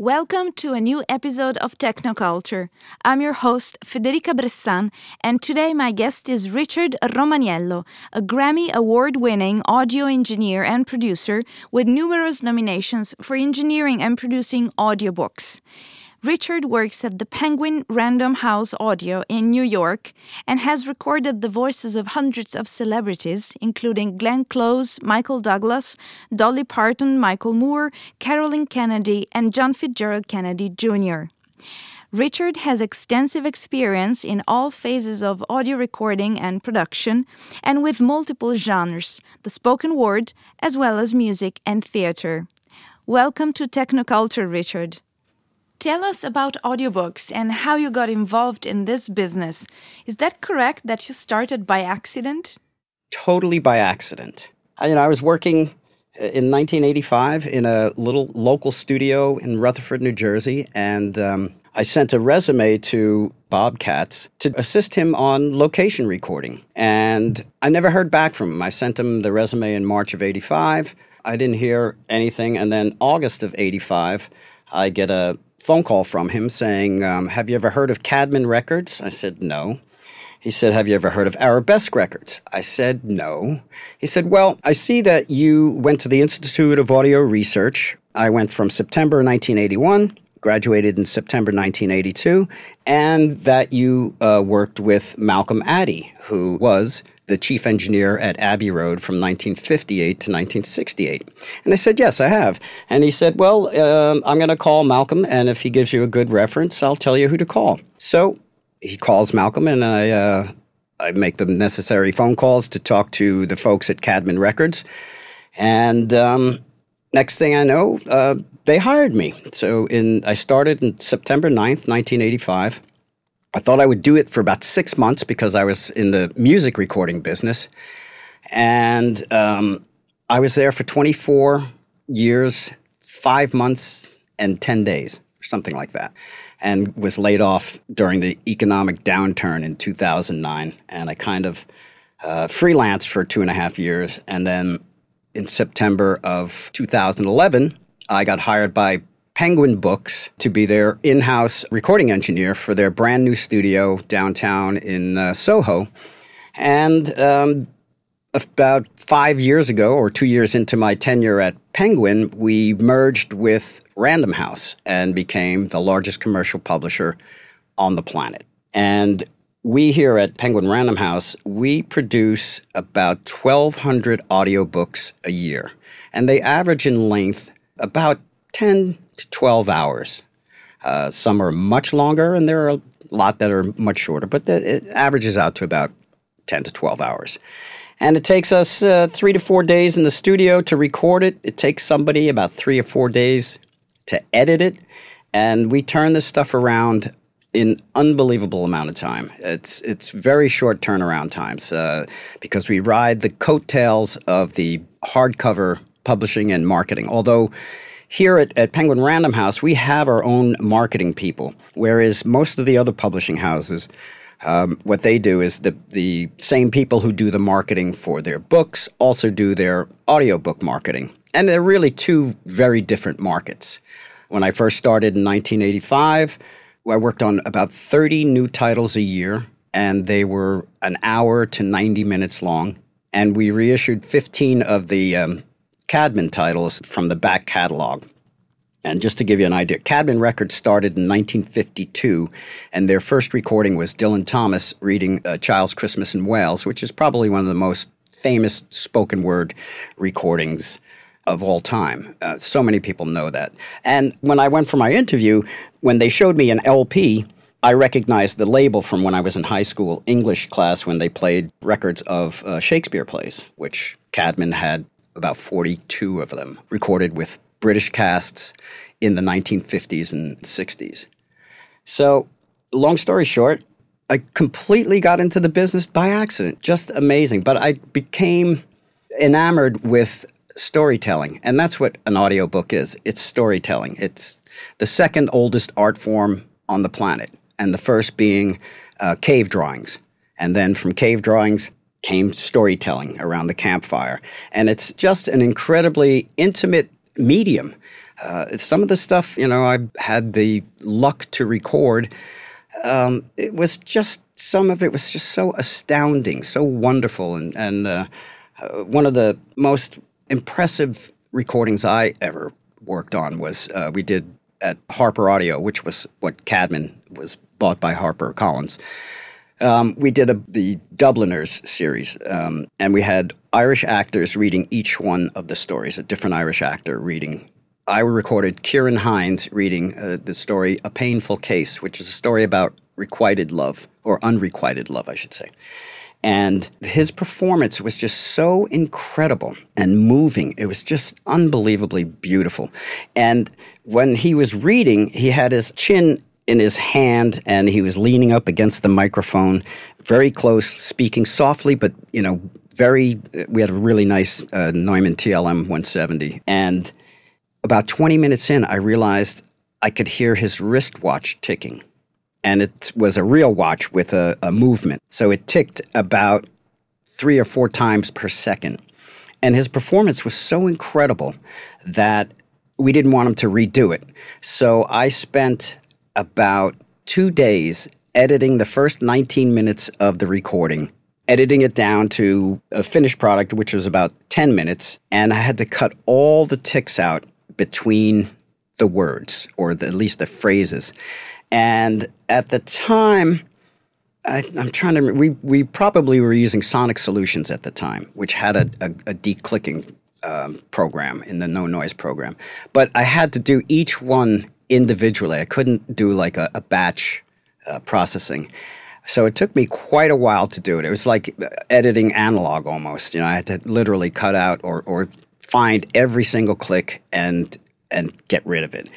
Welcome to a new episode of Technoculture. I'm your host, Federica Bressan, and today my guest is Richard Romaniello, a Grammy Award winning audio engineer and producer with numerous nominations for engineering and producing audiobooks. Richard works at the Penguin Random House Audio in New York and has recorded the voices of hundreds of celebrities, including Glenn Close, Michael Douglas, Dolly Parton, Michael Moore, Caroline Kennedy, and John Fitzgerald Kennedy Jr. Richard has extensive experience in all phases of audio recording and production, and with multiple genres, the spoken word, as well as music and theater. Welcome to Technoculture, Richard. Tell us about audiobooks and how you got involved in this business. Is that correct that you started by accident? Totally by accident. I, you know, I was working uh, in 1985 in a little local studio in Rutherford, New Jersey, and um, I sent a resume to Bob Katz to assist him on location recording. And I never heard back from him. I sent him the resume in March of 85. I didn't hear anything. And then August of 85, I get a phone call from him saying, um, Have you ever heard of Caedmon Records? I said, No. He said, Have you ever heard of Arabesque Records? I said, No. He said, Well, I see that you went to the Institute of Audio Research. I went from September 1981, graduated in September 1982, and that you uh, worked with Malcolm Addey, who was the chief engineer at Abbey Road from 1958 to 1968? And I said, Yes, I have. And he said, Well, um, I'm going to call Malcolm, and if he gives you a good reference, I'll tell you who to call. So he calls Malcolm, and I, uh, I make the necessary phone calls to talk to the folks at Caedmon Records. And um, next thing I know, uh, they hired me. So in I started in September 9th, 1985. I thought I would do it for about six months because I was in the music recording business. And um, I was there for 24 years, five months, and 10 days, or something like that, and was laid off during the economic downturn in 2009. And I kind of uh, freelanced for two and a half years. And then in September of 2011, I got hired by Penguin Books to be their in house recording engineer for their brand new studio downtown in uh, Soho. And um, about five years ago, or two years into my tenure at Penguin, we merged with Random House and became the largest commercial publisher on the planet. And we here at Penguin Random House, we produce about 1,200 audiobooks a year. And they average in length about 10 to 12 hours. Uh, some are much longer, and there are a lot that are much shorter, but the, it averages out to about 10 to 12 hours. And it takes us uh, three to four days in the studio to record it. It takes somebody about three or four days to edit it. And we turn this stuff around in unbelievable amount of time. It's it's very short turnaround times uh, because we ride the coattails of the hardcover publishing and marketing. Although here at, at Penguin Random House, we have our own marketing people, whereas most of the other publishing houses, um, what they do is the, the same people who do the marketing for their books also do their audiobook marketing. And they're really two very different markets. When I first started in 1985, I worked on about 30 new titles a year, and they were an hour to 90 minutes long. And we reissued 15 of the um, Caedmon titles from the back catalog. And just to give you an idea, Caedmon Records started in 1952, and their first recording was Dylan Thomas reading A Child's Christmas in Wales, which is probably one of the most famous spoken word recordings of all time. Uh, so many people know that. And when I went for my interview, when they showed me an LP, I recognized the label from when I was in high school English class when they played records of uh, Shakespeare plays, which Caedmon had about 42 of them, recorded with British casts in the 1950s and 60s. So, long story short, I completely got into the business by accident. Just amazing. But I became enamored with storytelling. And that's what an audiobook is it's storytelling. It's the second oldest art form on the planet, and the first being uh, cave drawings. And then from cave drawings, came storytelling around the campfire. And it's just an incredibly intimate medium. Uh, some of the stuff, you know, I had the luck to record. Um, it was just some of it was just so astounding, so wonderful, and and uh, uh, one of the most impressive recordings I ever worked on was uh, we did at Harper Audio, which was what Caedmon was bought by Harper Collins. Um, we did a, the Dubliners series, um, and we had Irish actors reading each one of the stories, a different Irish actor reading. I recorded Ciarán Hinds reading uh, the story A Painful Case, which is a story about requited love, or unrequited love, I should say. And his performance was just so incredible and moving. It was just unbelievably beautiful. And when he was reading, he had his chin in his hand and he was leaning up against the microphone, very close, speaking softly, but, you know, very, we had a really nice uh, Neumann TLM 170. And about 20 minutes in, I realized I could hear his wristwatch ticking and it was a real watch with a, a movement. So it ticked about three or four times per second. And his performance was so incredible that we didn't want him to redo it. So I spent about two days editing the first 19 minutes of the recording, editing it down to a finished product, which was about 10 minutes. And I had to cut all the ticks out between the words, or the, at least the phrases. And at the time, I, am trying to. We we probably were using Sonic Solutions at the time, which had a, a, a declicking um, program in the no noise program. But I had to do each one individually. I couldn't do like a, a batch uh, processing. So it took me quite a while to do it. It was like editing analog almost. You know, I had to literally cut out or, or find every single click and and get rid of it.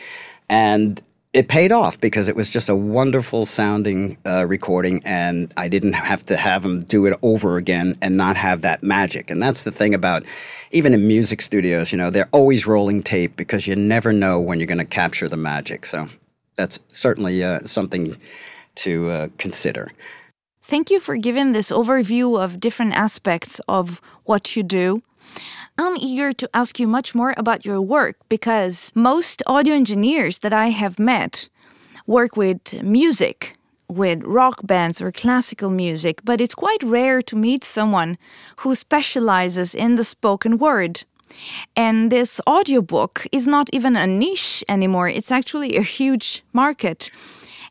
And it paid off because it was just a wonderful sounding uh, recording, and I didn't have to have them do it over again and not have that magic. And that's the thing about even in music studios, you know, they're always rolling tape because you never know when you're going to capture the magic. So that's certainly uh, something to uh, consider. Thank you for giving this overview of different aspects of what you do. I'm eager to ask you much more about your work because most audio engineers that I have met work with music, with rock bands or classical music, but it's quite rare to meet someone who specializes in the spoken word. And this audiobook is not even a niche anymore, it's actually a huge market.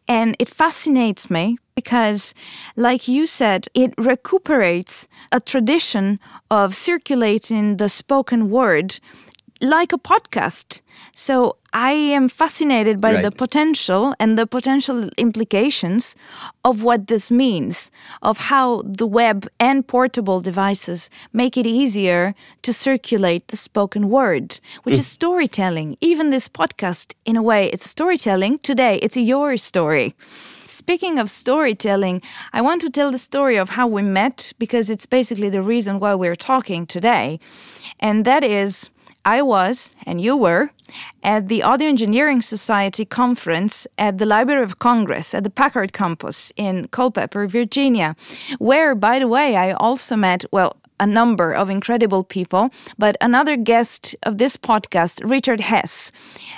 And it fascinates me because, like you said, it recuperates a tradition of circulating the spoken word like a podcast. So I am fascinated by right. the potential and the potential implications of what this means, of how the web and portable devices make it easier to circulate the spoken word, which mm. is storytelling. Even this podcast, in a way, it's storytelling. Today, it's your story. Speaking of storytelling, I want to tell the story of how we met because it's basically the reason why we're talking today. And that is I was, and you were, at the Audio Engineering Society conference at the Library of Congress at the Packard campus in Culpeper, Virginia, where, by the way, I also met, well, a number of incredible people, but another guest of this podcast, Richard Hess,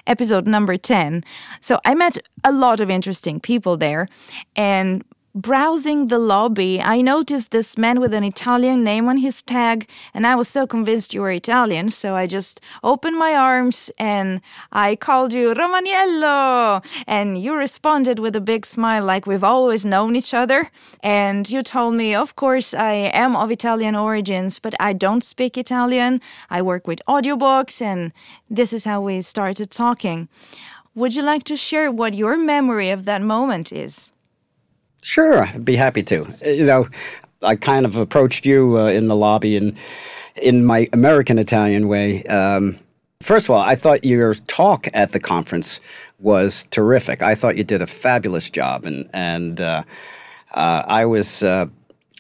episode number 10. So I met a lot of interesting people there. And browsing the lobby, I noticed this man with an Italian name on his tag, and I was so convinced you were Italian, so I just opened my arms and I called you Romaniello, and you responded with a big smile like we've always known each other. And you told me, of course, I am of Italian origins, but I don't speak Italian. I work with audiobooks, and this is how we started talking. Would you like to share what your memory of that moment is? Sure, I'd be happy to. Uh, you know, I kind of approached you uh, in the lobby and in my American Italian way. Um, first of all, I thought your talk at the conference was terrific. I thought you did a fabulous job, and and uh, uh, I was uh,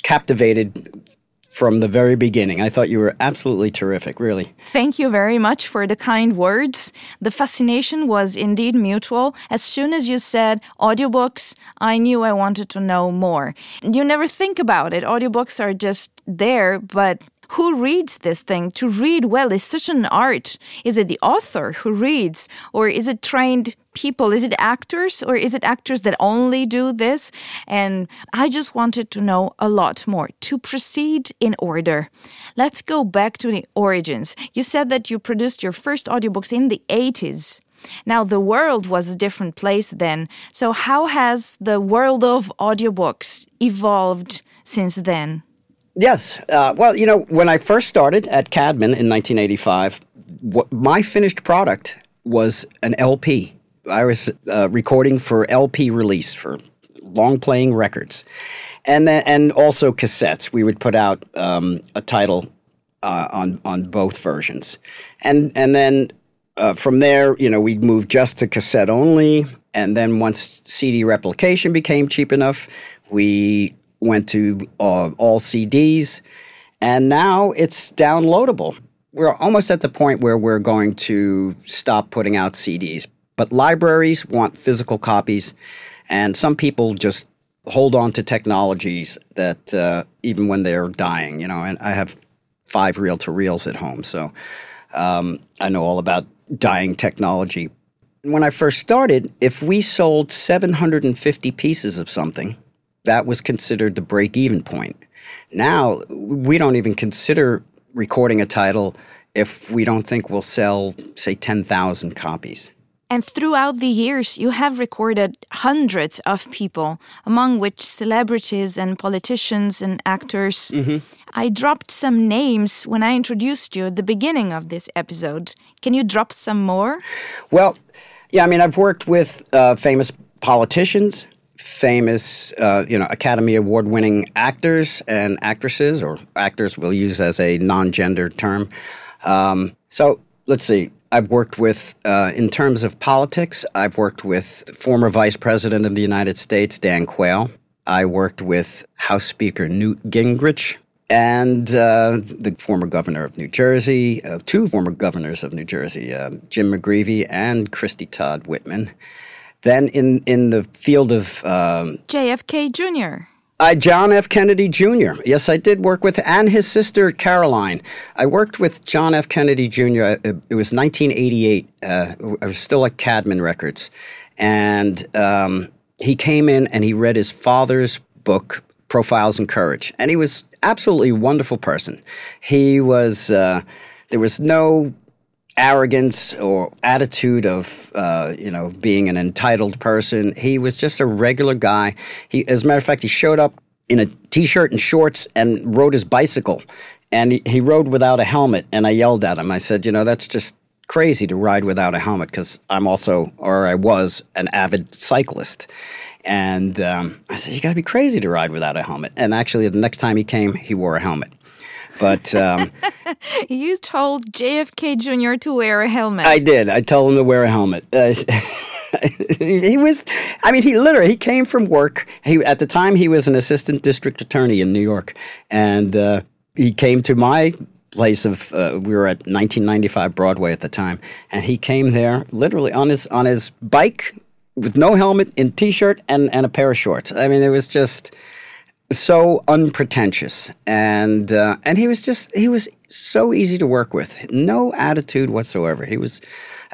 captivated from the very beginning. I thought you were absolutely terrific, really. Thank you very much for the kind words. The fascination was indeed mutual. As soon as you said audiobooks, I knew I wanted to know more. You never think about it. Audiobooks are just there, but who reads this thing? To read well is such an art. Is it the author who reads, or is it trained people? Is it actors, or is it actors that only do this? And I just wanted to know a lot more. To proceed in order, let's go back to the origins. You said that you produced your first audiobooks in the 80s. Now, the world was a different place then. So, how has the world of audiobooks evolved since then? Yes. Uh, well, you know, when I first started at Caedmon in 1985, what, my finished product was an LP. I was uh, recording for LP release for long playing records, and then, and also cassettes. We would put out um, a title uh, on on both versions, and and then uh, from there, you know, we moved just to cassette only, and then once CD replication became cheap enough, we went to uh, all CDs, and now it's downloadable. We're almost at the point where we're going to stop putting out CDs, but libraries want physical copies, and some people just hold on to technologies that uh, even when they're dying, you know. And I have five reel to reels at home, so um, I know all about dying technology. When I first started, if we sold 750 pieces of something, that was considered the break even point. Now, we don't even consider recording a title if we don't think we'll sell, say, 10,000 copies. And throughout the years, you have recorded hundreds of people, among which celebrities and politicians and actors. Mm-hmm. I dropped some names when I introduced you at the beginning of this episode. Can you drop some more? Well, yeah, I mean, I've worked with uh, famous politicians, famous, uh, you know, Academy Award winning actors and actresses, or actors we'll use as a non gender term. Um, so let's see. I've worked with, uh, in terms of politics, I've worked with former Vice President of the United States, Dan Quayle. I worked with House Speaker Newt Gingrich and uh, the former governor of New Jersey, uh, two former governors of New Jersey, uh, Jim McGreevey and Christie Todd Whitman. Then in, in the field of um, JFK Jr. Uh, John F. Kennedy Jr. Yes, I did work with, and his sister Caroline. I worked with John F. Kennedy Jr. Uh, it was 1988. Uh, I was still at Caedmon Records, and um, he came in and he read his father's book, Profiles in Courage, and he was absolutely wonderful person. He was. Uh, there was no arrogance or attitude of uh, you know being an entitled person. He was just a regular guy. He, as a matter of fact, he showed up in a t-shirt and shorts and rode his bicycle, and he, he rode without a helmet. And I yelled at him. I said, you know, that's just crazy to ride without a helmet because I'm also, or I was, an avid cyclist. And um, I said, you got to be crazy to ride without a helmet. And actually, the next time he came, he wore a helmet. But um, you told JFK Jr. to wear a helmet. I did. I told him to wear a helmet. Uh, he was, I mean, he literally he came from work. He at the time he was an assistant district attorney in New York, and uh, he came to my place of uh, we were at 1995 Broadway at the time, and he came there literally on his on his bike with no helmet, in t-shirt and and a pair of shorts. I mean, it was just so unpretentious, and uh, and he was just he was so easy to work with, no attitude whatsoever. He was.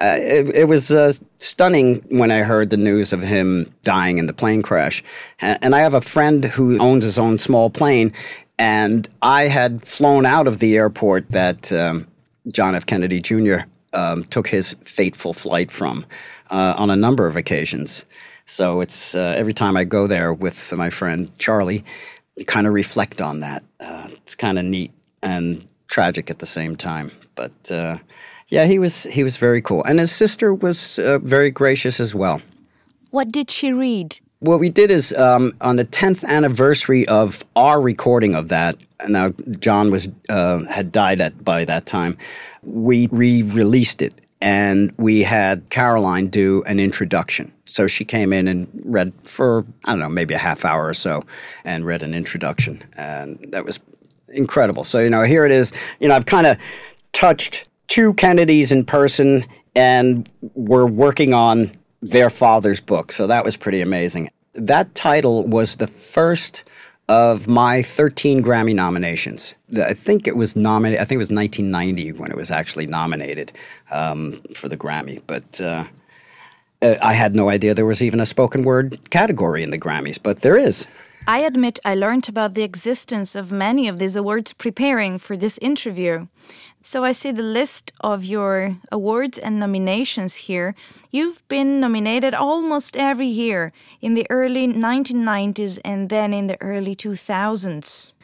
Uh, it, it, was uh, stunning when I heard the news of him dying in the plane crash. And, I have a friend who owns his own small plane, and I had flown out of the airport that um, John F. Kennedy Jr. Um, took his fateful flight from uh, on a number of occasions. So it's uh, every time I go there with my friend Charlie, kind of reflect on that. Uh, it's kind of neat and tragic at the same time. But uh, yeah, he was he was very cool, and his sister was uh, very gracious as well. What did she read? What we did is um, on the tenth anniversary of our recording of that. Now John was uh, had died at by that time. We re-released it and we had Caroline do an introduction. So she came in and read for, I don't know, maybe a half hour or so and read an introduction. And that was incredible. So, you know, here it is. You know, I've kind of touched two Kennedys in person and we're working on their father's book. So that was pretty amazing. That title was the first of my 13 Grammy nominations. I think it was nominated. I think it was 1990 when it was actually nominated um, for the Grammy. But uh, uh, I had no idea there was even a spoken word category in the Grammys, but there is. I admit I learned about the existence of many of these awards preparing for this interview. So I see the list of your awards and nominations here. You've been nominated almost every year in the early 1990s and then in the early 2000s.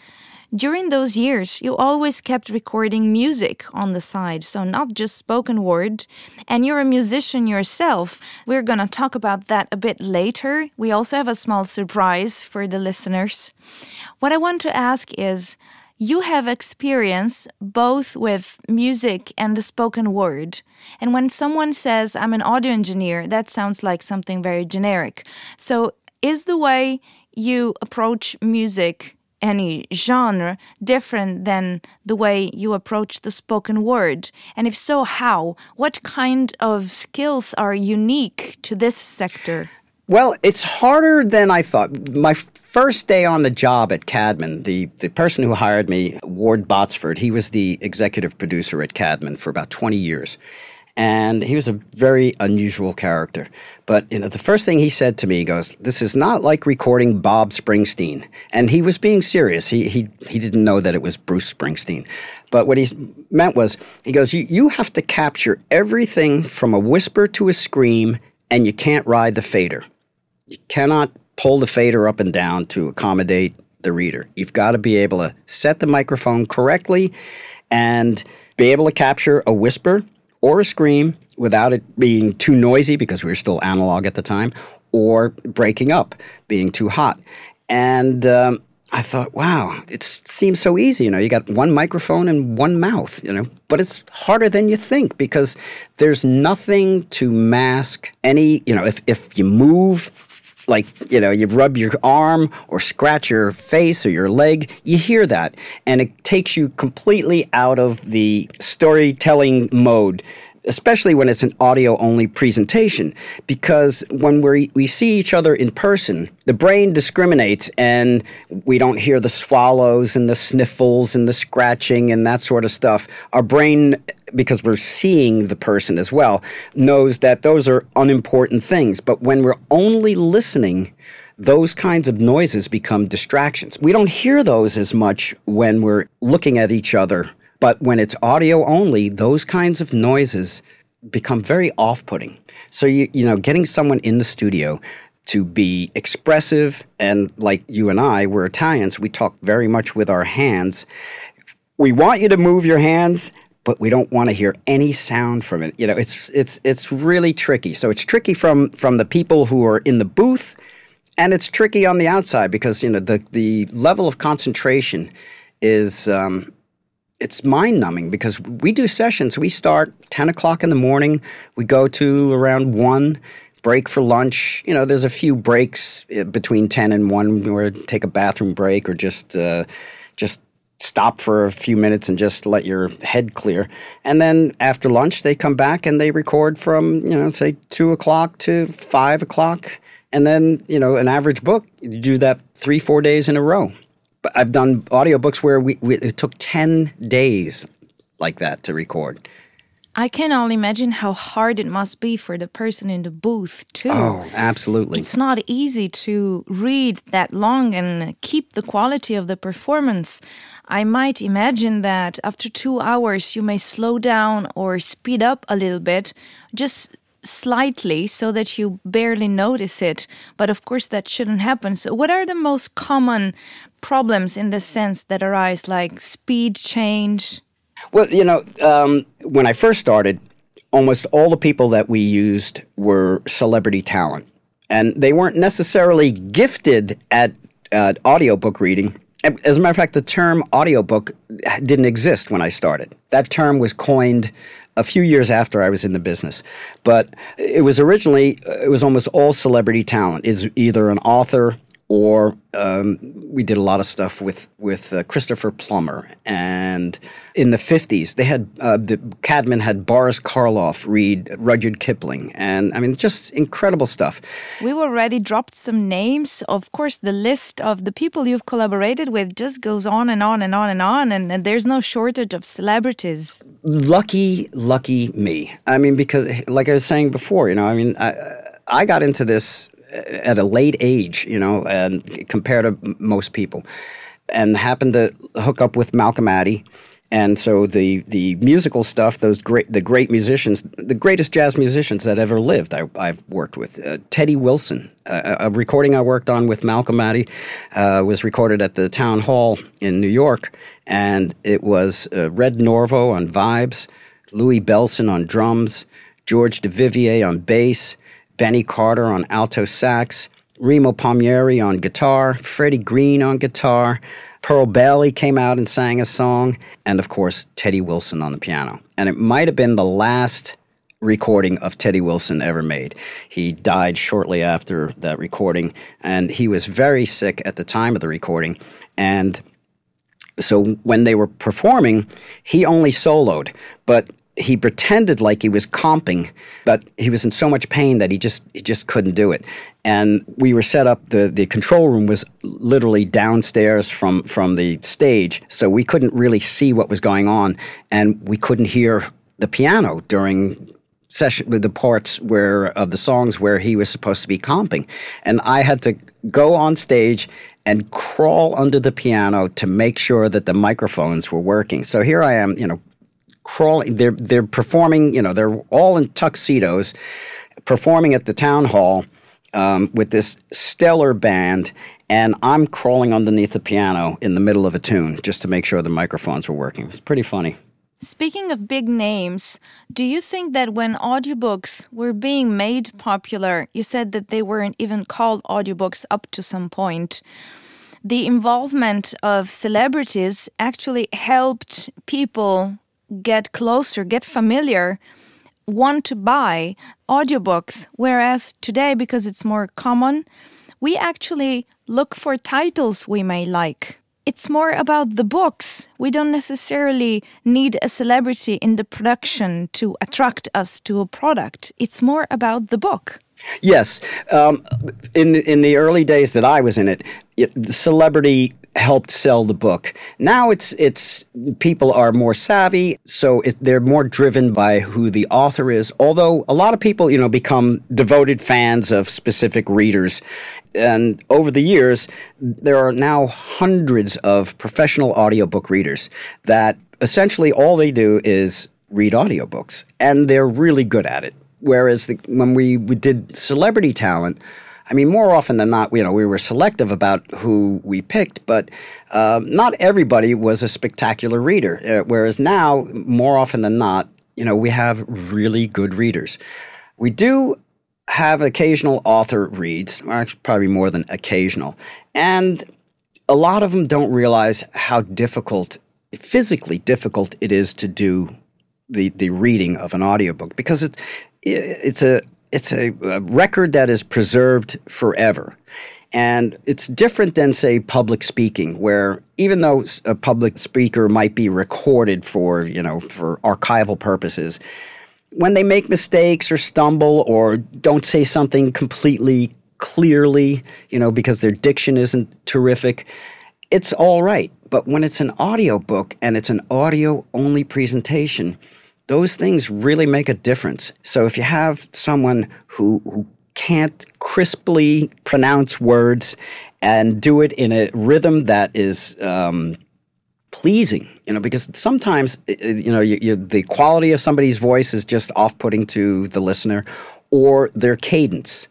During those years, you always kept recording music on the side, so not just spoken word. And you're a musician yourself. We're going to talk about that a bit later. We also have a small surprise for the listeners. What I want to ask is you have experience both with music and the spoken word. And when someone says, I'm an audio engineer, that sounds like something very generic. So, is the way you approach music any genre different than the way you approach the spoken word? And if so, how? What kind of skills are unique to this sector? Well, it's harder than I thought. My first day on the job at Caedmon, the, the person who hired me, Ward Botsford, he was the executive producer at Caedmon for about 20 years and he was a very unusual character. But you know, the first thing he said to me, he goes, "This is not like recording Bob Springsteen," and he was being serious. He he he didn't know that it was Bruce Springsteen, but what he meant was, he goes, "You you have to capture everything from a whisper to a scream, and you can't ride the fader. You cannot pull the fader up and down to accommodate." The reader. You've got to be able to set the microphone correctly and be able to capture a whisper or a scream without it being too noisy because we were still analog at the time, or breaking up, being too hot. And um, I thought, wow, it seems so easy. You know, you got one microphone and one mouth, you know, but it's harder than you think because there's nothing to mask any, you know, if, if you move like you know you rub your arm or scratch your face or your leg you hear that. And it takes you completely out of the storytelling mode especially when it's an audio only presentation because when we we see each other in person the brain discriminates and we don't hear the swallows and the sniffles and the scratching and that sort of stuff. Our brain because we're seeing the person as well knows that those are unimportant things. But when we're only listening those kinds of noises become distractions. We don't hear those as much when we're looking at each other but when it's audio only, those kinds of noises become very off-putting. So you you know, getting someone in the studio to be expressive and like you and I, we're Italians, we talk very much with our hands. We want you to move your hands, but we don't want to hear any sound from it. You know, it's it's it's really tricky. So it's tricky from from the people who are in the booth and it's tricky on the outside because you know the the level of concentration is um, it's mind numbing because we do sessions. We start 10 o'clock in the morning, we go to around 1, break for lunch. You know, there's a few breaks eh, between 10 and 1 where take a bathroom break or just, uh, just stop for a few minutes and just let your head clear. And then after lunch, they come back and they record from, you know, say 2 o'clock to 5 o'clock. And then, you know, an average book, you do that three, four days in a row. I've done audiobooks where we, we, it took 10 days like that to record. I can only imagine how hard it must be for the person in the booth, too. Oh, absolutely. It's not easy to read that long and keep the quality of the performance. I might imagine that after two hours, you may slow down or speed up a little bit, just slightly so that you barely notice it. But of course, that shouldn't happen. So, what are the most common problems in the sense that arise, like speed change? Well, you know, um, when I first started, almost all the people that we used were celebrity talent. And they weren't necessarily gifted at uh, audiobook reading as a matter of fact, the term audiobook didn't exist when I started. That term was coined a few years after I was in the business. But it was originally, it was almost all celebrity talent, is either an author or um, we did a lot of stuff with with uh, Christopher Plummer. And in the fifties, they had uh, the Caedmon had Boris Karloff read Rudyard Kipling, and I mean, just incredible stuff. We've already dropped some names. Of course, the list of the people you've collaborated with just goes on and on and on and on, and, and there's no shortage of celebrities. Lucky, lucky me. I mean, because like I was saying before, you know, I mean, I, I got into this at a late age, you know, and compared to most people, and happened to hook up with Malcolm Addey. And so the the musical stuff, those great the great musicians, the greatest jazz musicians that ever lived, I, have worked with. Uh, Teddy Wilson, uh, a recording I worked on with Malcolm Addey, uh, was recorded at the Town Hall in New York, and it was uh, Red Norvo on vibes, Louie Bellson on drums, George Duvivier on bass, Benny Carter on alto sax, Remo Palmieri on guitar, Freddie Green on guitar, Pearl Bailey came out and sang a song, and of course, Teddy Wilson on the piano. And it might have been the last recording of Teddy Wilson ever made. He died shortly after that recording, and he was very sick at the time of the recording. And so when they were performing, he only soloed, but he pretended like he was comping, but he was in so much pain that he just he just couldn't do it. And we were set up the the control room was literally downstairs from from the stage, so we couldn't really see what was going on, and we couldn't hear the piano during session with the parts where of the songs where he was supposed to be comping, and I had to go on stage and crawl under the piano to make sure that the microphones were working. So here I am, you know, crawling. They're they're performing. You know, they're all in tuxedos, performing at the town hall um, with this stellar band, and I'm crawling underneath the piano in the middle of a tune just to make sure the microphones were working. It's pretty funny. Speaking of big names, do you think that when audiobooks were being made popular, you said that they weren't even called audiobooks up to some point? The involvement of celebrities actually helped people get closer, get familiar, want to buy audiobooks. Whereas today, because it's more common, we actually look for titles we may like. It's more about the books. We don't necessarily need a celebrity in the production to attract us to a product. It's more about the book. Yes, um, in in the early days that I was in it, it, celebrity helped sell the book. Now it's it's people are more savvy, so it, they're more driven by who the author is. Although a lot of people, you know, become devoted fans of specific readers, and over the years, there are now hundreds of professional audiobook readers that essentially all they do is read audiobooks, and they're really good at it. Whereas the, when we, we did celebrity talent, I mean, more often than not, you know, we were selective about who we picked, but um, not everybody was a spectacular reader. Uh, whereas now, more often than not, you know, we have really good readers. We do have occasional author reads, actually probably more than occasional, and a lot of them don't realize how difficult, physically difficult, it is to do the the reading of an audiobook because it's it's a it's a, a record that is preserved forever. And it's different than, say, public speaking, where even though a public speaker might be recorded for, you know, for archival purposes, when they make mistakes or stumble or don't say something completely clearly, you know, because their diction isn't terrific, it's all right. But when it's an audio book and it's an audio only presentation, those things really make a difference. So if you have someone who, who can't crisply pronounce words and do it in a rhythm that is um, pleasing, you know, because sometimes, you know, you, you, the quality of somebody's voice is just off putting to the listener or their cadence.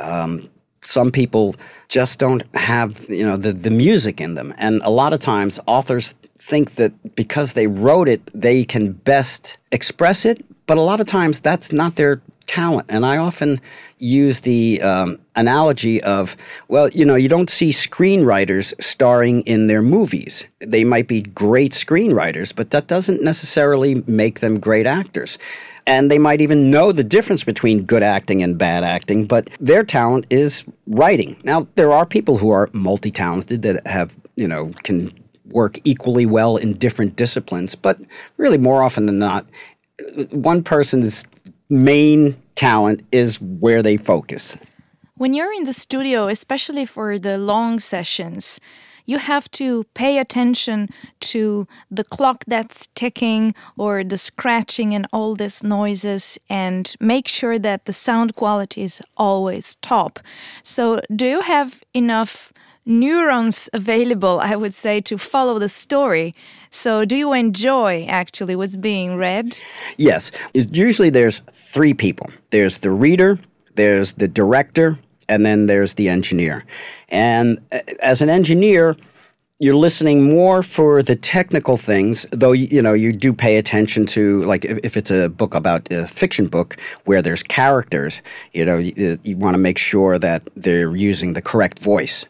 Um, some people just don't have, you know, the, the music in them. And a lot of times authors think that because they wrote it, they can best express it. But a lot of times that's not their talent. And I often use the um, analogy of, well, you know, you don't see screenwriters starring in their movies. They might be great screenwriters, but that doesn't necessarily make them great actors. And they might even know the difference between good acting and bad acting, but their talent is writing. Now, there are people who are multi talented that have, you know, can work equally well in different disciplines, but really more often than not, one person's main talent is where they focus. When you're in the studio, especially for the long sessions, you have to pay attention to the clock that's ticking or the scratching and all these noises and make sure that the sound quality is always top. So, do you have enough neurons available, I would say, to follow the story. So, do you enjoy actually what's being read? Yes. Usually there's three people there's the reader, there's the director, and then there's the engineer. And uh, as an engineer, you're listening more for the technical things, though you know you do pay attention to like if, if it's a book about a fiction book where there's characters, you know you, you want to make sure that they're using the correct voice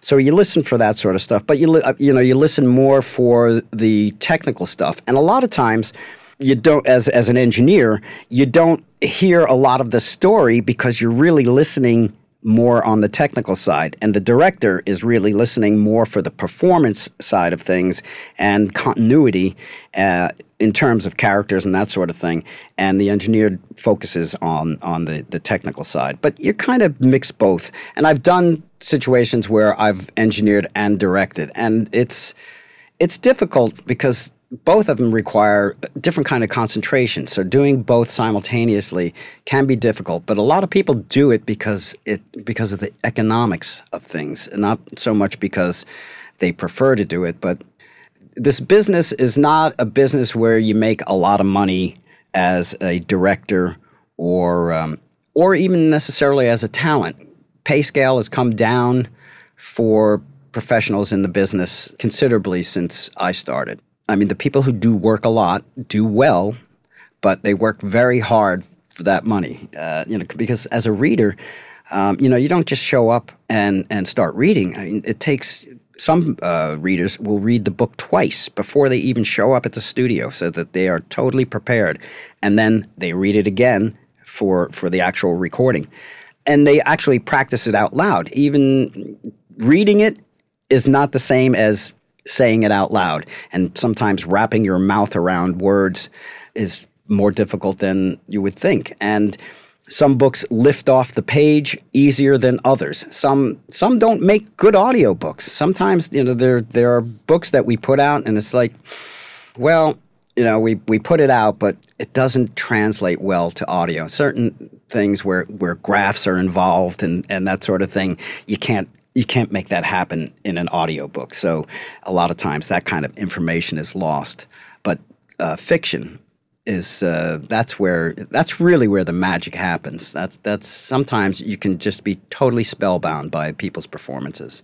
so you listen for that sort of stuff, but you uh, you know you listen more for the technical stuff, and a lot of times you don't as as an engineer you don't hear a lot of the story because you're really listening more on the technical side. And the director is really listening more for the performance side of things and continuity uh, in terms of characters and that sort of thing and the engineer focuses on on the the technical side but you're kind of mix both and I've done situations where I've engineered and directed, and it's it's difficult because both of them require different kind of concentration. So doing both simultaneously can be difficult, but a lot of people do it because it because of the economics of things, not so much because they prefer to do it, but this business is not a business where you make a lot of money as a director or um, or even necessarily as a talent pay scale has come down for professionals in the business considerably since I started. I mean, the people who do work a lot do well, but they work very hard for that money. Uh, you know, because as a reader, um, you know, you don't just show up and and start reading. I mean, it takes some uh, readers will read the book twice before they even show up at the studio, so that they are totally prepared, and then they read it again for for the actual recording and they actually practice it out loud. Even reading it is not the same as saying it out loud. And sometimes wrapping your mouth around words is more difficult than you would think. And some books lift off the page easier than others. Some some don't make good audiobooks. Sometimes, you know, there there are books that we put out and it's like, well, you know, we, we put it out, but it doesn't translate well to audio. Certain things where, where graphs are involved and, and that sort of thing, you can't you can't make that happen in an audiobook. So a lot of times that kind of information is lost. But uh, fiction is uh, that's where that's really where the magic happens. That's that's sometimes you can just be totally spellbound by people's performances.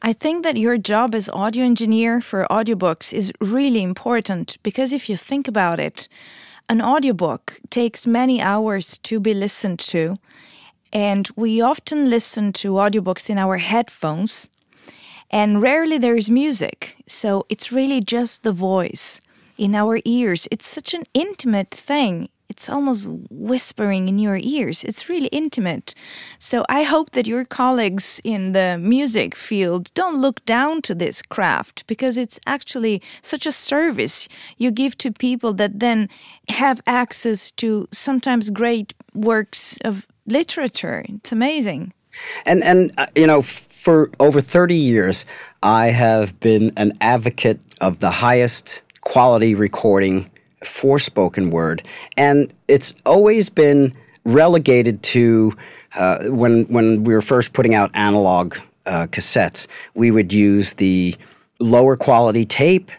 I think that your job as audio engineer for audiobooks is really important because if you think about it, an audiobook takes many hours to be listened to, and we often listen to audiobooks in our headphones, and rarely there is music, so it's really just the voice in our ears. It's such an intimate thing it's almost whispering in your ears. It's really intimate. So I hope that your colleagues in the music field don't look down to this craft because it's actually such a service you give to people that then have access to sometimes great works of literature. It's amazing. And and uh, you know for over 30 years I have been an advocate of the highest quality recording for spoken word, and it's always been relegated to uh, when when we were first putting out analog uh, cassettes. We would use the lower quality tape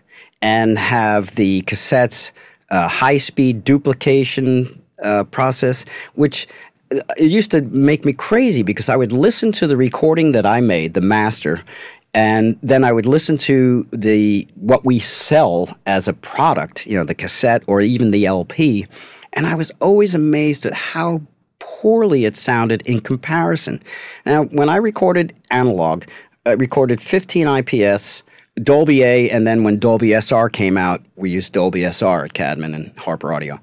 and have the cassettes uh, high speed duplication uh, process, which uh, it used to make me crazy because I would listen to the recording that I made, the master, and then I would listen to the what we sell as a product, you know, the cassette or even the LP, And I was always amazed at how poorly it sounded in comparison. Now, when I recorded analog, I recorded 15 IPS, Dolby A, and then when Dolby SR came out, we used Dolby SR at Caedmon and Harper Audio.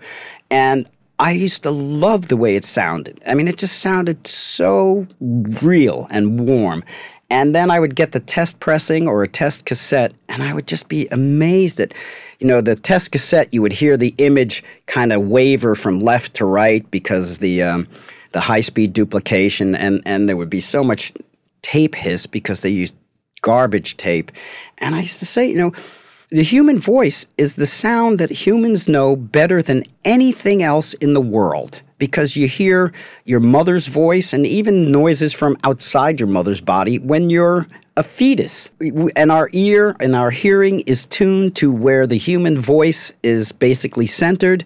And I used to love the way it sounded. I mean, it just sounded so real and warm. And then I would get the test pressing or a test cassette, and I would just be amazed at, you know, the test cassette. You would hear the image kind of waver from left to right because the um, the high speed duplication, and and there would be so much tape hiss because they used garbage tape. And I used to say, you know, the human voice is the sound that humans know better than anything else in the world because you hear your mother's voice and even noises from outside your mother's body when you're a fetus. And our ear and our hearing is tuned to where the human voice is basically centered.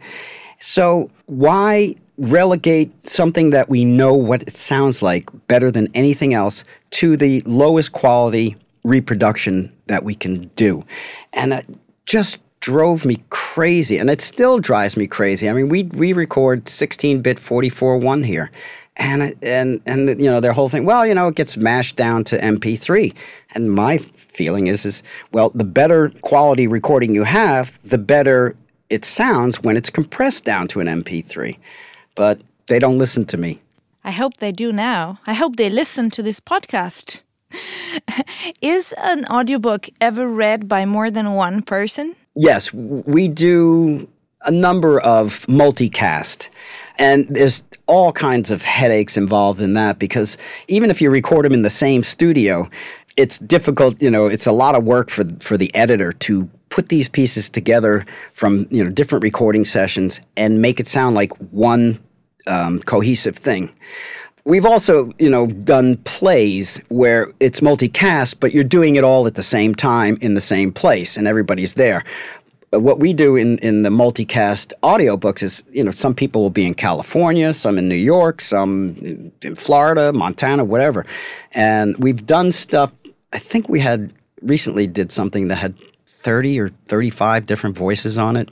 So, why relegate something that we know what it sounds like better than anything else to the lowest quality reproduction that we can do? And it just drove me crazy, and it still drives me crazy. I mean, we we record 16-bit 44.1 here, and and and you know their whole thing. Well, you know, it gets mashed down to MP3, and my feeling is is well, the better quality recording you have, the better it sounds when it's compressed down to an MP3. But they don't listen to me. I hope they do now. I hope they listen to this podcast. Is an audiobook ever read by more than one person? Yes, we do a number of multicast. And there's all kinds of headaches involved in that because even if you record them in the same studio, it's difficult, you know, it's a lot of work for for the editor to put these pieces together from, you know, different recording sessions and make it sound like one um, cohesive thing. We've also, you know, done plays where it's multicast, but you're doing it all at the same time in the same place, and everybody's there. Uh, what we do in, in the multicast audiobooks is, you know, some people will be in California, some in New York, some in Florida, Montana, whatever. And we've done stuff. I think we had recently did something that had 30 or 35 different voices on it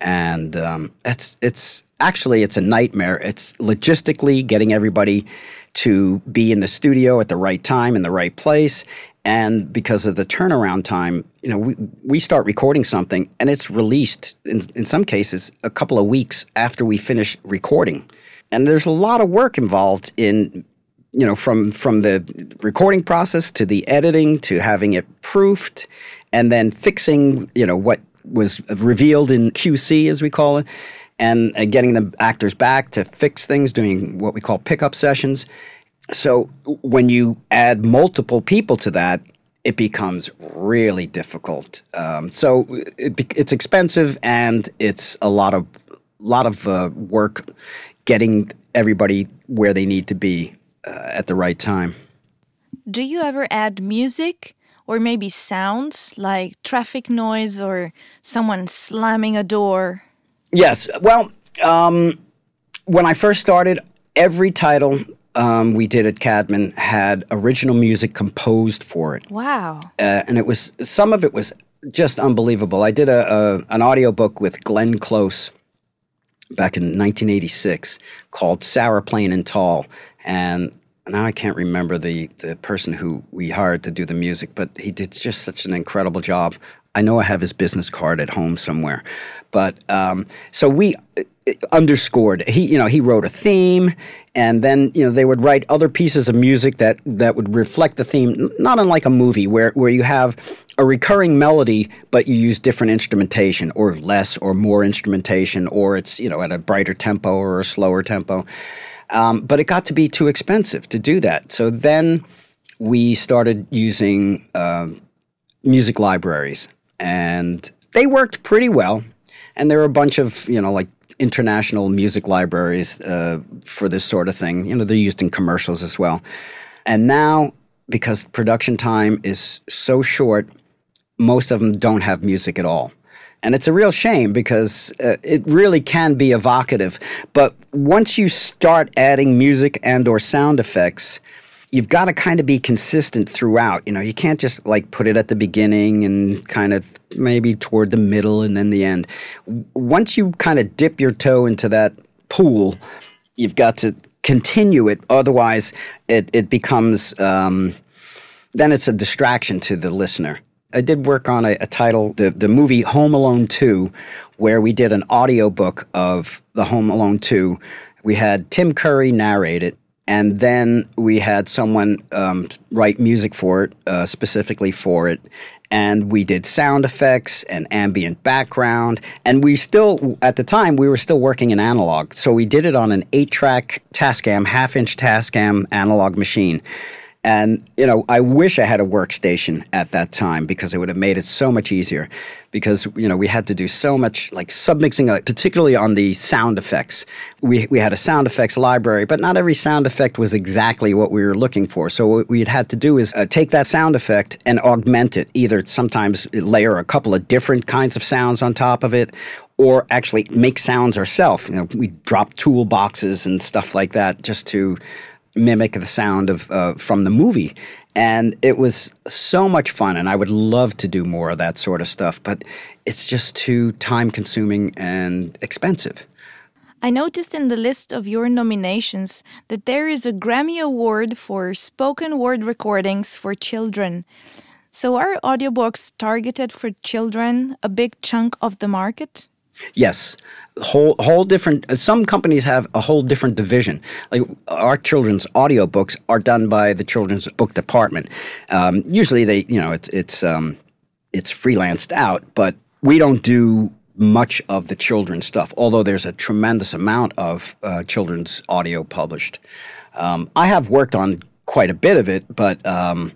and um, it's it's actually it's a nightmare. It's logistically getting everybody to be in the studio at the right time in the right place, and because of the turnaround time, you know, we we start recording something and it's released in in some cases a couple of weeks after we finish recording, and there's a lot of work involved in you know from from the recording process to the editing to having it proofed and then fixing you know what was revealed in QC, as we call it, and uh, getting the actors back to fix things, doing what we call pickup sessions. So when you add multiple people to that, it becomes really difficult. Um, so it, it's expensive and it's a lot of lot of uh, work getting everybody where they need to be uh, at the right time. Do you ever add music or maybe sounds like traffic noise or someone slamming a door? Yes. Well, um, when I first started, every title um, we did at Caedmon had original music composed for it. Wow. Uh, and it was, some of it was just unbelievable. I did a, a an audiobook with Glenn Close back in 1986 called Sarah Plain and Tall. And now I can't remember the the person who we hired to do the music, but he did just such an incredible job. I know I have his business card at home somewhere, but um, so we uh, underscored. He, you know, he wrote a theme, and then you know they would write other pieces of music that that would reflect the theme. Not unlike a movie where where you have a recurring melody, but you use different instrumentation, or less, or more instrumentation, or it's you know at a brighter tempo or a slower tempo. Um, but it got to be too expensive to do that. So then we started using uh, music libraries, and they worked pretty well. And there are a bunch of, you know, like international music libraries uh, for this sort of thing. You know, they're used in commercials as well. And now, because production time is so short, most of them don't have music at all. And it's a real shame because uh, it really can be evocative. But once you start adding music and or sound effects, you've got to kind of be consistent throughout. You know, you can't just like put it at the beginning and kind of maybe toward the middle and then the end. Once you kind of dip your toe into that pool, you've got to continue it. Otherwise, it, it becomes, um, then it's a distraction to the listener. I did work on a, a, title, the, the movie Home Alone 2, where we did an audiobook of the Home Alone 2. We had Tim Curry narrate it, and then we had someone um, write music for it, uh, specifically for it. And we did sound effects and ambient background. And we still, at the time, we were still working in analog. So we did it on an eight track Tascam, half inch Tascam analog machine. And, you know, I wish I had a workstation at that time because it would have made it so much easier. Because, you know, we had to do so much like submixing, uh, particularly on the sound effects. We, we had a sound effects library, but not every sound effect was exactly what we were looking for. So what we had to do is uh, take that sound effect and augment it, either sometimes layer a couple of different kinds of sounds on top of it, or actually make sounds ourselves. You know, we drop toolboxes and stuff like that just to mimic the sound of uh, from the movie. And it was so much fun, and I would love to do more of that sort of stuff, but it's just too time consuming and expensive. I noticed in the list of your nominations that there is a Grammy Award for spoken word recordings for children. So, are audiobooks targeted for children a big chunk of the market? Yes, whole whole different. Some companies have a whole different division. Like our children's audiobooks are done by the children's book department. Um, usually, they you know it's it's um, it's freelanced out, but we don't do much of the children's stuff. Although there's a tremendous amount of uh, children's audio published. Um, I have worked on quite a bit of it, but um,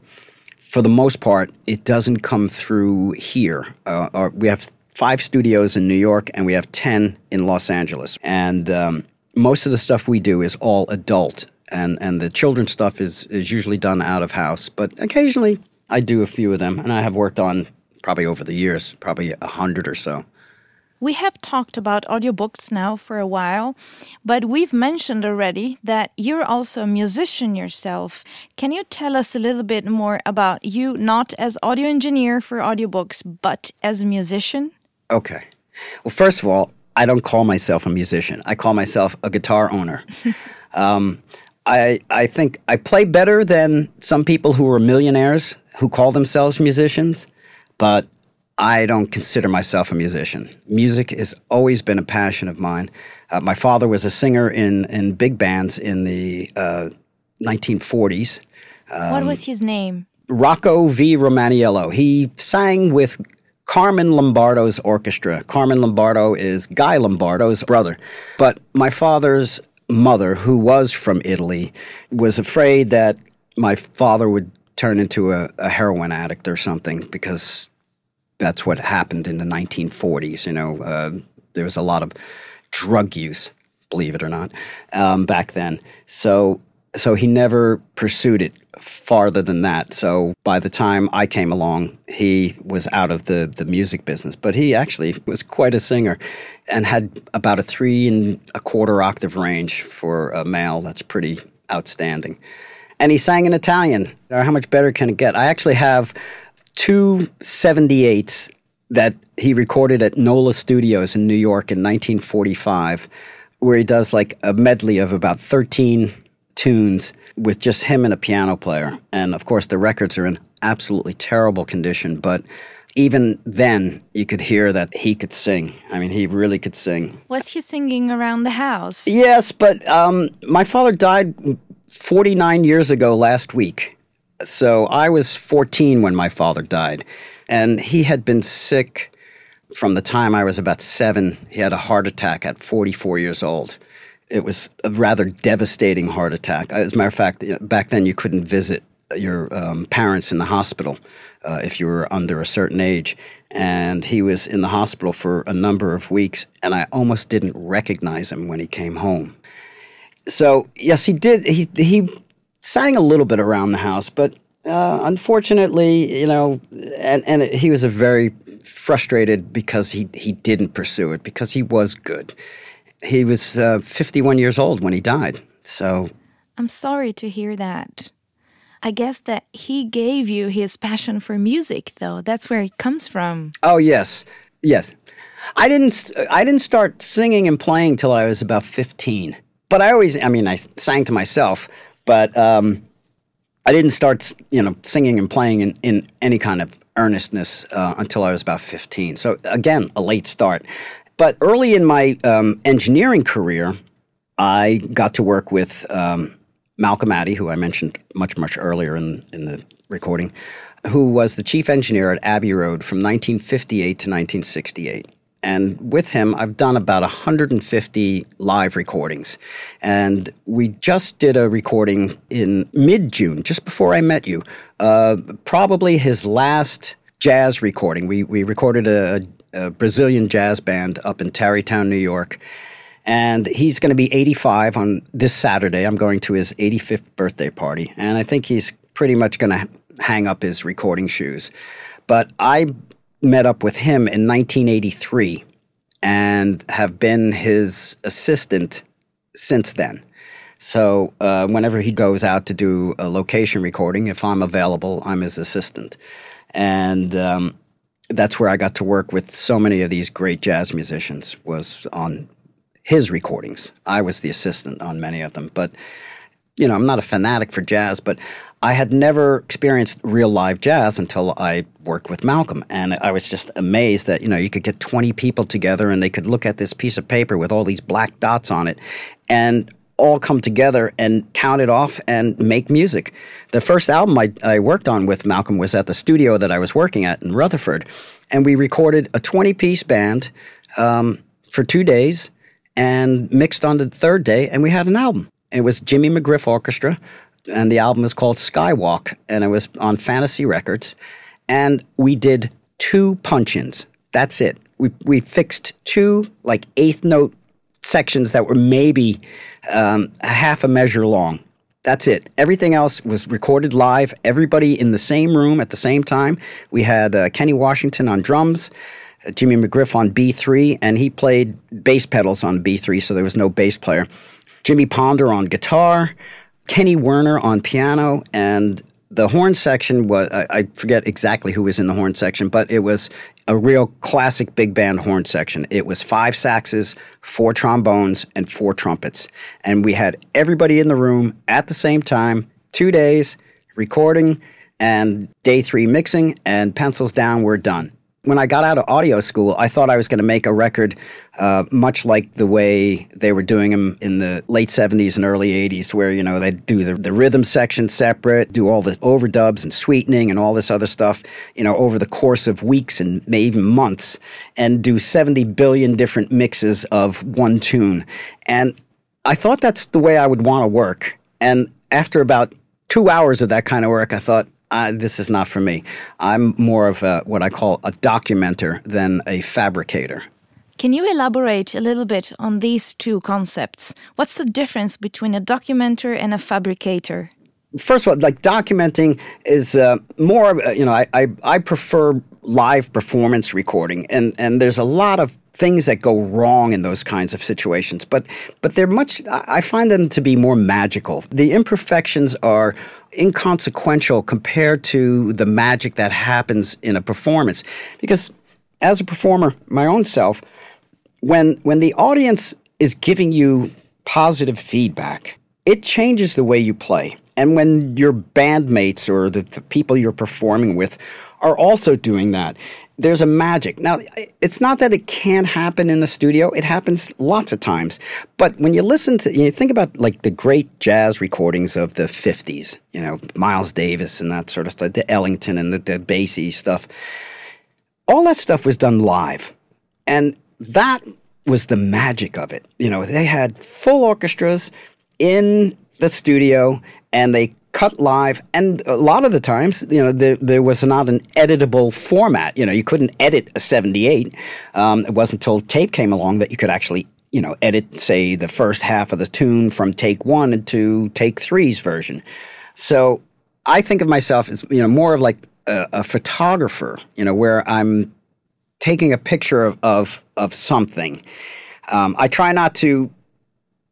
for the most part, it doesn't come through here. Uh, we have five studios in New York and we have 10 in Los Angeles. And um, most of the stuff we do is all adult. And, and the children's stuff is, is usually done out of house. But occasionally I do a few of them. And I have worked on probably over the years, probably a hundred or so. We have talked about audiobooks now for a while, but we've mentioned already that you're also a musician yourself. Can you tell us a little bit more about you, not as audio engineer for audiobooks, but as a musician? Okay. Well, first of all, I don't call myself a musician. I call myself a guitar owner. um, I I think I play better than some people who are millionaires who call themselves musicians, but I don't consider myself a musician. Music has always been a passion of mine. Uh, my father was a singer in in big bands in the uh, 1940s. Um, what was his name? Rocco V. Romaniello. He sang with Carmine Lombardo's orchestra. Carmen Lombardo is Guy Lombardo's brother. But my father's mother, who was from Italy, was afraid that my father would turn into a, a heroin addict or something because that's what happened in the 1940s. You know, uh, there was a lot of drug use, believe it or not, um, back then. So, so he never pursued it farther than that. So by the time I came along, he was out of the, the music business. But he actually was quite a singer and had about a three and a quarter octave range for a male. That's pretty outstanding. And he sang in Italian. How much better can it get? I actually have two 78s that he recorded at NOLA Studios in New York in 1945, where he does like a medley of about 13 tunes with just him and a piano player. And of course, the records are in absolutely terrible condition, but even then, you could hear that he could sing. I mean, he really could sing. Was he singing around the house? Yes, but um, my father died 49 years ago last week. So I was 14 when my father died. And he had been sick from the time I was about seven. He had a heart attack at 44 years old it was a rather devastating heart attack. As a matter of fact, back then you couldn't visit your um, parents in the hospital uh, if you were under a certain age. And he was in the hospital for a number of weeks, and I almost didn't recognize him when he came home. So yes, he did. He he sang a little bit around the house, but uh, unfortunately, you know, and and he was a very frustrated because he he didn't pursue it because he was good he was uh, 51 years old when he died. So I'm sorry to hear that. I guess that he gave you his passion for music, though. That's where it comes from. Oh yes, yes. I didn't. I didn't start singing and playing till I was about fifteen. But I always. I mean, I sang to myself, but um, I didn't start, you know, singing and playing in, in any kind of earnestness uh, until I was about fifteen. So again, a late start. But early in my um, engineering career, I got to work with um, Malcolm Addey, who I mentioned much, much earlier in, in the recording, who was the chief engineer at Abbey Road from 1958 to 1968. And with him, I've done about 150 live recordings. And we just did a recording in mid June, just before I met you. Uh, probably his last jazz recording. We, we recorded a, a Brazilian jazz band up in Tarrytown, New York and he's going to be 85 on this Saturday. I'm going to his 85th birthday party, and I think he's pretty much going to hang up his recording shoes. But I met up with him in 1983 and have been his assistant since then. So uh, whenever he goes out to do a location recording, if I'm available, I'm his assistant. And um, that's where I got to work with so many of these great jazz musicians was on his recordings. I was the assistant on many of them, but you know, I'm not a fanatic for jazz, but I had never experienced real live jazz until I worked with Malcolm. And I was just amazed that, you know, you could get 20 people together and they could look at this piece of paper with all these black dots on it and all come together and count it off and make music. The first album I, I worked on with Malcolm was at the studio that I was working at in Rutherford. And we recorded a 20 piece band um, for two days and mixed on the third day, and we had an album. It was Jimmy McGriff Orchestra, and the album was called Skywalk, and it was on Fantasy Records. And we did two punch ins. That's it. We, we fixed two, like, eighth note sections that were maybe um, a half a measure long. That's it. Everything else was recorded live, everybody in the same room at the same time. We had uh, Kenny Washington on drums. Jimmy McGriff on B3, and he played bass pedals on B3, so there was no bass player. Jimmy Ponder on guitar, Kenny Werner on piano, and the horn section was I, I, forget exactly who was in the horn section, but it was a real classic big band horn section. It was five saxes, four trombones, and four trumpets. And we had everybody in the room at the same time, two days, recording, and day three mixing, and pencils down, we're done when I got out of audio school, I thought I was going to make a record uh, much like the way they were doing them in the late 70s and early 80s, where, you know, they'd do the, the rhythm section separate, do all the overdubs and sweetening and all this other stuff, you know, over the course of weeks and maybe even months, and do 70 billion different mixes of one tune. And I thought that's the way I would want to work. And after about two hours of that kind of work, I thought, uh, this is not for me. I'm more of a, what I call a documenter than a fabricator. Can you elaborate a little bit on these two concepts? What's the difference between a documenter and a fabricator? First of all, like documenting is uh, more, you know, I, I, I prefer live performance recording, and, and there's a lot of things that go wrong in those kinds of situations. But but they're much. I find them to be more magical. The imperfections are inconsequential compared to the magic that happens in a performance. Because as a performer, my own self, when when the audience is giving you positive feedback, it changes the way you play. And when your bandmates or the, the people you're performing with are also doing that, there's a magic. Now, it's not that it can't happen in the studio. It happens lots of times. But when you listen to, you think about like the great jazz recordings of the 50s, you know, Miles Davis and that sort of stuff, the Ellington and the, the Basie stuff. All that stuff was done live. And that was the magic of it. You know, they had full orchestras in the studio and they cut live, and a lot of the times, you know, there, there was not an editable format. You know, you couldn't edit a 78. Um, it wasn't until tape came along that you could actually, you know, edit, say, the first half of the tune from take one to take three's version. So I think of myself as, you know, more of like a, a photographer, you know, where I'm taking a picture of, of, of something. Um, I try not to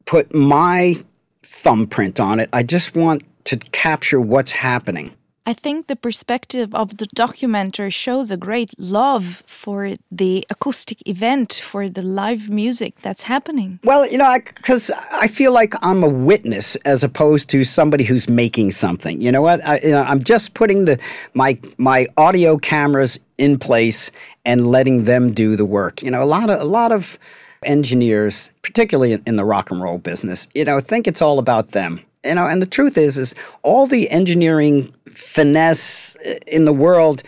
put my thumbprint on it. I just want to capture what's happening. I think the perspective of the documenter shows a great love for the acoustic event, for the live music that's happening. Well, you know, because I, I, feel like I'm a witness as opposed to somebody who's making something. You know what? I, you know, I'm just putting the my my audio cameras in place and letting them do the work. You know, a lot of a lot of engineers, particularly in, in the rock and roll business, you know, think it's all about them you know, and the truth is, is all the engineering finesse in the world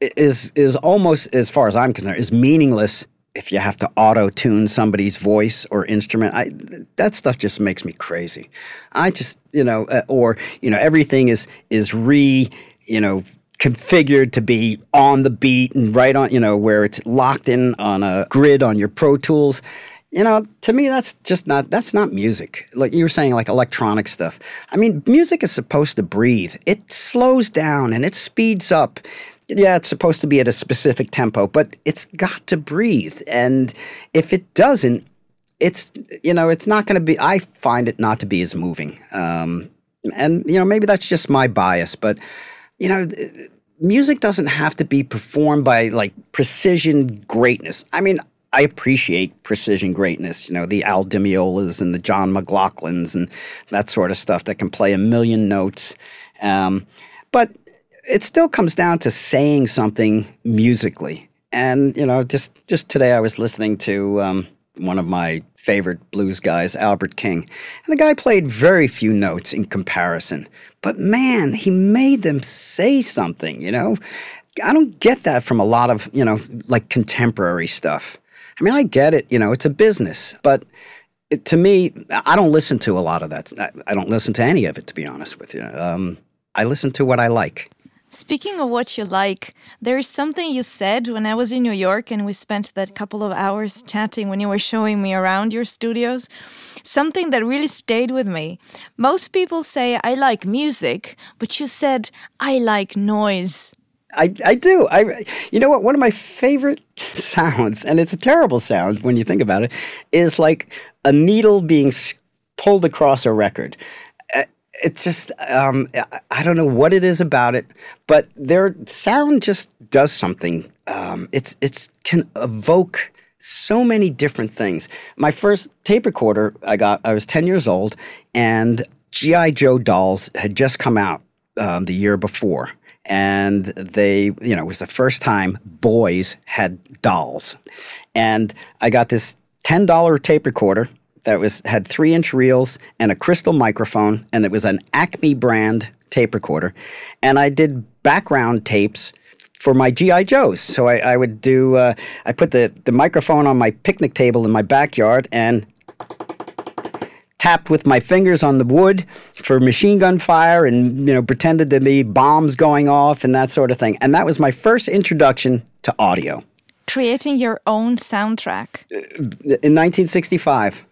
is is almost, as far as I'm concerned, is meaningless if you have to auto tune somebody's voice or instrument. I, that stuff just makes me crazy. I just, you know, uh, or you know, everything is is re, you know, configured to be on the beat and right on, you know, where it's locked in on a grid on your Pro Tools you know, to me, that's just not that's not music. Like you were saying, like electronic stuff. I mean, music is supposed to breathe. It slows down and it speeds up. Yeah, it's supposed to be at a specific tempo, but it's got to breathe. And if it doesn't, it's you know, it's not going to be. I find it not to be as moving. Um, and you know, maybe that's just my bias, but you know music doesn't have to be performed by like precision greatness. I mean, I appreciate precision greatness, you know, the Al Di Meolas and the John McLaughlins and that sort of stuff that can play a million notes. Um, but it still comes down to saying something musically. And, you know, just, just today I was listening to um, one of my favorite blues guys, Albert King. And the guy played very few notes in comparison. But man, he made them say something, you know? I don't get that from a lot of, you know, like contemporary stuff. I mean, I get it. You know, it's a business, but it, to me, I don't listen to a lot of that. I, I don't listen to any of it, to be honest with you. Um, I listen to what I like. Speaking of what you like, there is something you said when I was in New York and we spent that couple of hours chatting when you were showing me around your studios. Something that really stayed with me. Most people say, I like music, but you said, I like noise. I, I do. I you know what? One of my favorite sounds, and it's a terrible sound when you think about it, is like a needle being pulled across a record. Uh, it's just um, I don't know what it is about it, but their sound just does something. Um, it's it's can evoke so many different things. My first tape recorder I got, I was ten years old, and GI Joe dolls had just come out um, the year before and they, you know, it was the first time boys had dolls. And I got this $10 tape recorder that was had three inch reels and a crystal microphone, and it was an Acme brand tape recorder. And I did background tapes for my GI Joes. So I, I would do. Uh, I put the the microphone on my picnic table in my backyard and tapped with my fingers on the wood for machine gun fire and you know pretended to be bombs going off and that sort of thing. And that was my first introduction to audio. Creating your own soundtrack. In 1965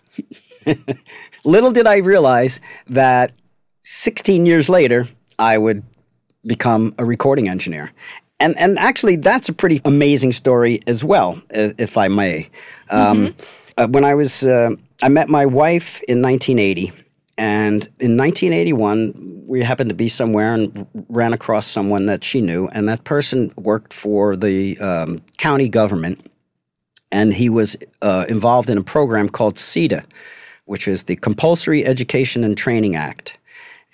little did i realize that 16 years later i would become a recording engineer. And and actually that's a pretty amazing story as well if i may. Um, mm-hmm. uh, when i was uh, I met my wife in 1980. And in 1981, we happened to be somewhere and ran across someone that she knew. And that person worked for the um, county government. And he was uh, involved in a program called CETA, which is the Compulsory Education and Training Act,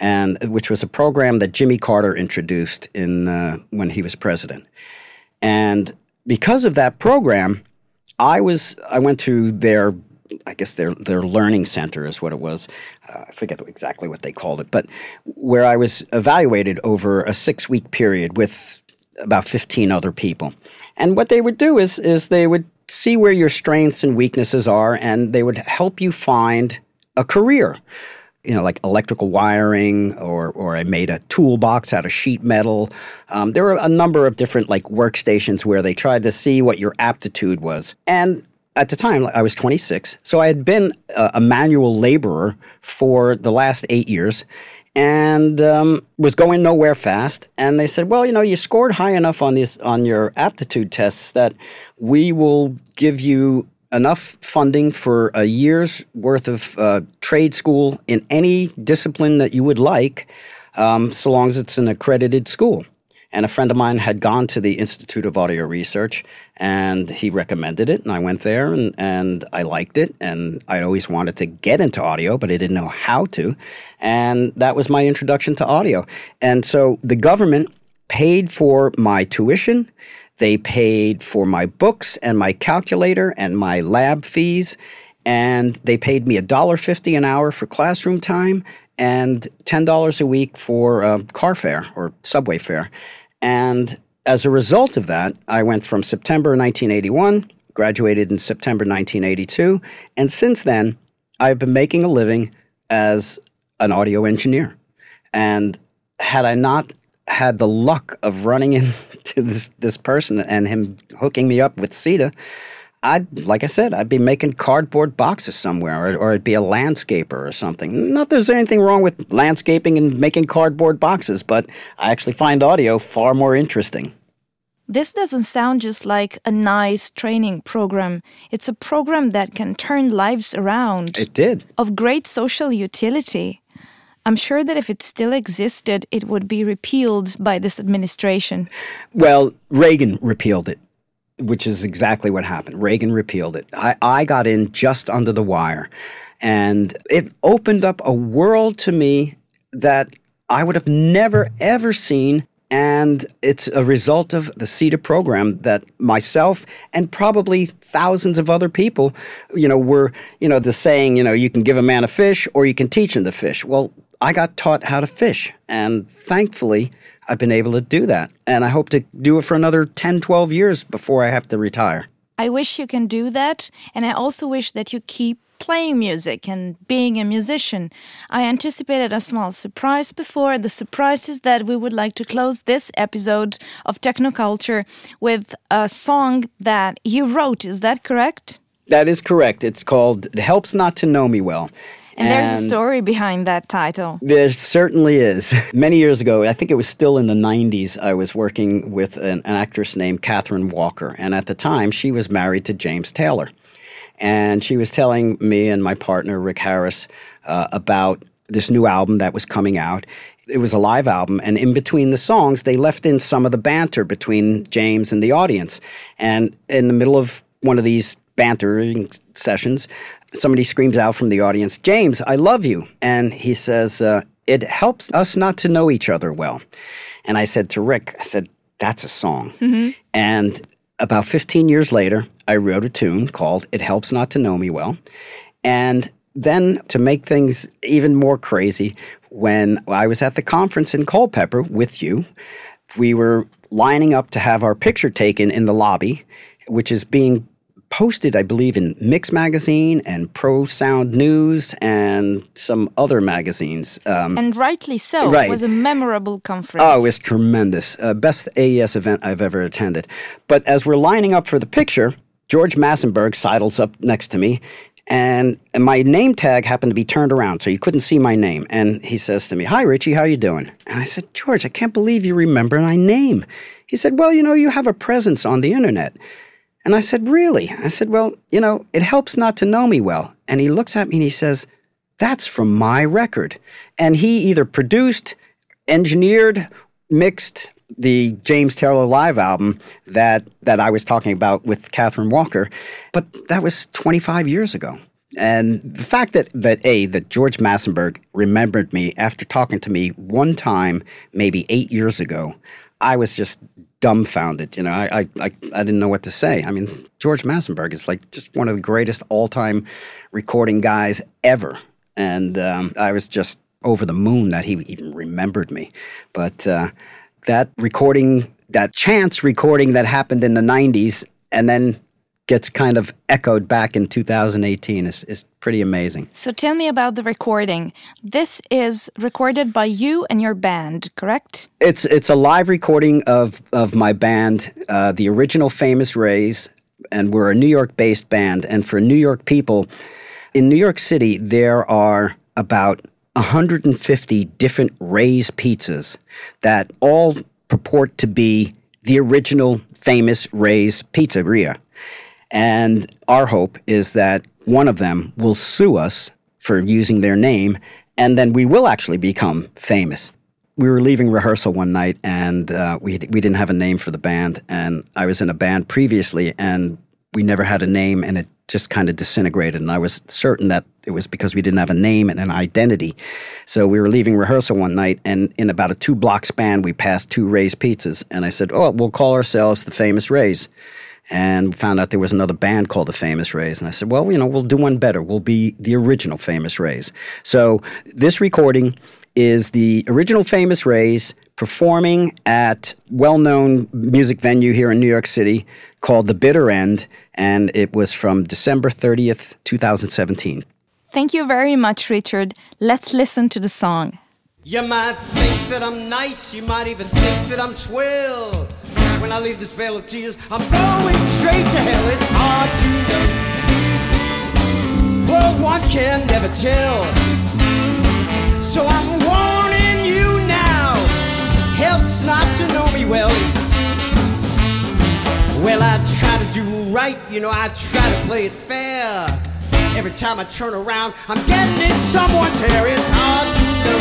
and which was a program that Jimmy Carter introduced in, uh, when he was president. And because of that program, I was I went to their I guess their their learning center is what it was. Uh, I forget exactly what they called it, but where I was evaluated over a six week period with about fifteen other people. And what they would do is is they would see where your strengths and weaknesses are, and they would help you find a career. You know, like electrical wiring, or or I made a toolbox out of sheet metal. Um, there were a number of different like workstations where they tried to see what your aptitude was, and at the time, I was 26. So I had been a, a manual laborer for the last eight years and um, was going nowhere fast. And they said, "Well, you know, you scored high enough on this on your aptitude tests that we will give you enough funding for a year's worth of uh, trade school in any discipline that you would like." um, so long as it's an accredited school. And a friend of mine had gone to the Institute of Audio Research and he recommended it. And I went there and, and I liked it. And I always wanted to get into audio, but I didn't know how to. And that was my introduction to audio. And so the government paid for my tuition. They paid for my books and my calculator and my lab fees. And they paid me $1.50 an hour for classroom time and $10 a week for uh, car fare or subway fare. And as a result of that, I went from September 1981, graduated in September 1982, and since then, I've been making a living as an audio engineer. And had I not had the luck of running into this, this person and him hooking me up with CETA, I'd, like I said, I'd be making cardboard boxes somewhere, or, or I'd be a landscaper or something. Not that there's anything wrong with landscaping and making cardboard boxes, but I actually find audio far more interesting. This doesn't sound just like a nice training program. It's a program that can turn lives around. It did. Of great social utility. I'm sure that if it still existed, it would be repealed by this administration. Well, Reagan repealed it which is exactly what happened. Reagan repealed it. I, I got in just under the wire. And it opened up a world to me that I would have never, ever seen. And it's a result of the CETA program that myself and probably thousands of other people, you know, were, you know, the saying, you know, you can give a man a fish or you can teach him to fish. Well, I got taught how to fish. And thankfully, I've been able to do that. And I hope to do it for another 10, 12 years before I have to retire. I wish you can do that. And I also wish that you keep playing music and being a musician. I anticipated a small surprise before. The surprise is that we would like to close this episode of Technoculture with a song that you wrote. Is that correct? That is correct. It's called It Helps Not to Know Me Well. And, there's a story behind that title. There certainly is. Many years ago, I think it was still in the 90s, I was working with an, an actress named Kathryn Walker. And at the time, she was married to James Taylor. And she was telling me and my partner, Rick Harris, uh, about this new album that was coming out. It was a live album, and in between the songs, they left in some of the banter between James and the audience. And in the middle of one of these bantering sessions, somebody screams out from the audience, James, I love you. And he says, uh, It helps us not to know each other well. And I said to Rick, I said, That's a song. Mm-hmm. And about 15 years later, I wrote a tune called It Helps Not to Know Me Well. And then to make things even more crazy, when I was at the conference in Culpeper with you, we were lining up to have our picture taken in the lobby, which is being posted, I believe, in Mix Magazine and Pro Sound News and some other magazines. Um, and rightly so. Right. It was a memorable conference. Oh, it was tremendous. Uh, best AES event I've ever attended. But as we're lining up for the picture, George Massenburg sidles up next to me. And, and my name tag happened to be turned around, so you couldn't see my name. And he says to me, "Hi, Richie, how you doing?" And I said, "George, I can't believe you remember my name." He said, "Well, you know, you have a presence on the internet." And I said, Really? I said, Well, you know, it helps not to know me well. And he looks at me and he says, That's from my record. And he either produced, engineered, mixed the James Taylor live album that, that I was talking about with Kathryn Walker, but that was 25 years ago. And the fact that, that A, that George Massenburg remembered me after talking to me one time, maybe eight years ago, I was just dumbfounded. You know, I, I, I, I, didn't know what to say. I mean, George Massenburg is like just one of the greatest all time recording guys ever. And um, I was just over the moon that he even remembered me. But uh, that recording, that chance recording that happened in the 90s, and then gets kind of echoed back in 2018 is, is pretty amazing. So tell me about the recording. This is recorded by you and your band, correct? It's it's a live recording of of my band, uh, the original Famous Rays, and we're a New York based band. And for New York people, in New York City, there are about 150 different Ray's pizzas that all purport to be the original famous Ray's Pizzeria. And our hope is that one of them will sue us for using their name, and then we will actually become famous. we were leaving rehearsal one night and uh, we, we didn't have a name for the band. And I was in a band previously and we never had a name and it just kind of disintegrated. And I was certain that it was because we didn't have a name and an identity. So we were leaving rehearsal one night and in about a two block span, we passed two Ray's Pizzas. And I said, Oh, we'll call ourselves the Famous Rays and found out there was another band called the Famous Rays. And I said, well, you know, we'll do one better. We'll be the original Famous Rays. So this recording is the original Famous Rays performing at well-known music venue here in New York City called The Bitter End, and it was from December 30th, 2017. Thank you very much, Richard. Let's listen to the song. You might think that I'm nice, you might even think that I'm swell when I leave this vale of tears. I'm going straight to hell. It's hard to know. Well, one can never tell. So I'm warning you now. Helps not to know me well. Well, I try to do right, you know, I try to play it fair. Every time I turn around, I'm getting in someone's hair. It's hard to know.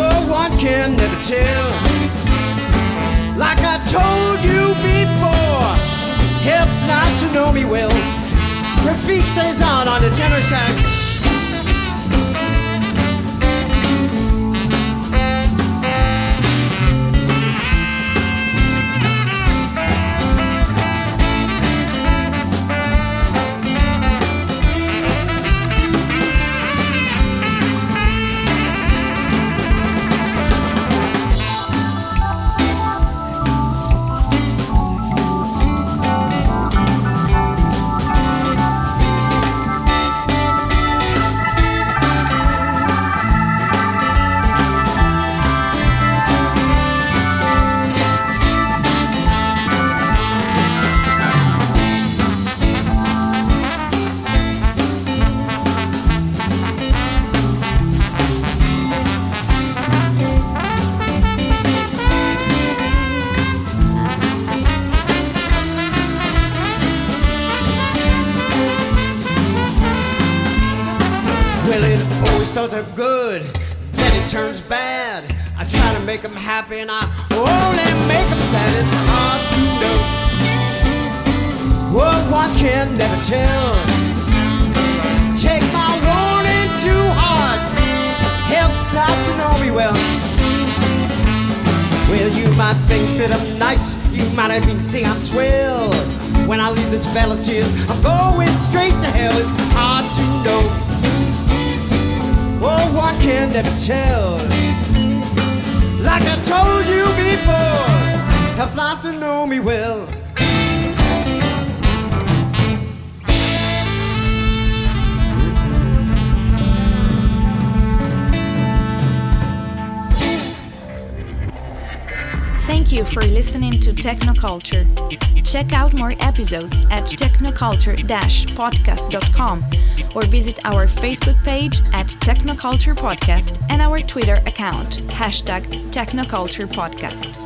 Well, one can never tell. Like I told you before, helps not to know me well. Rafik stays on on the tenor sax. Technoculture. Check out more episodes at technoculture-podcast.com or visit our Facebook page at Technoculture Podcast and our Twitter account, hashtag Technoculture Podcast.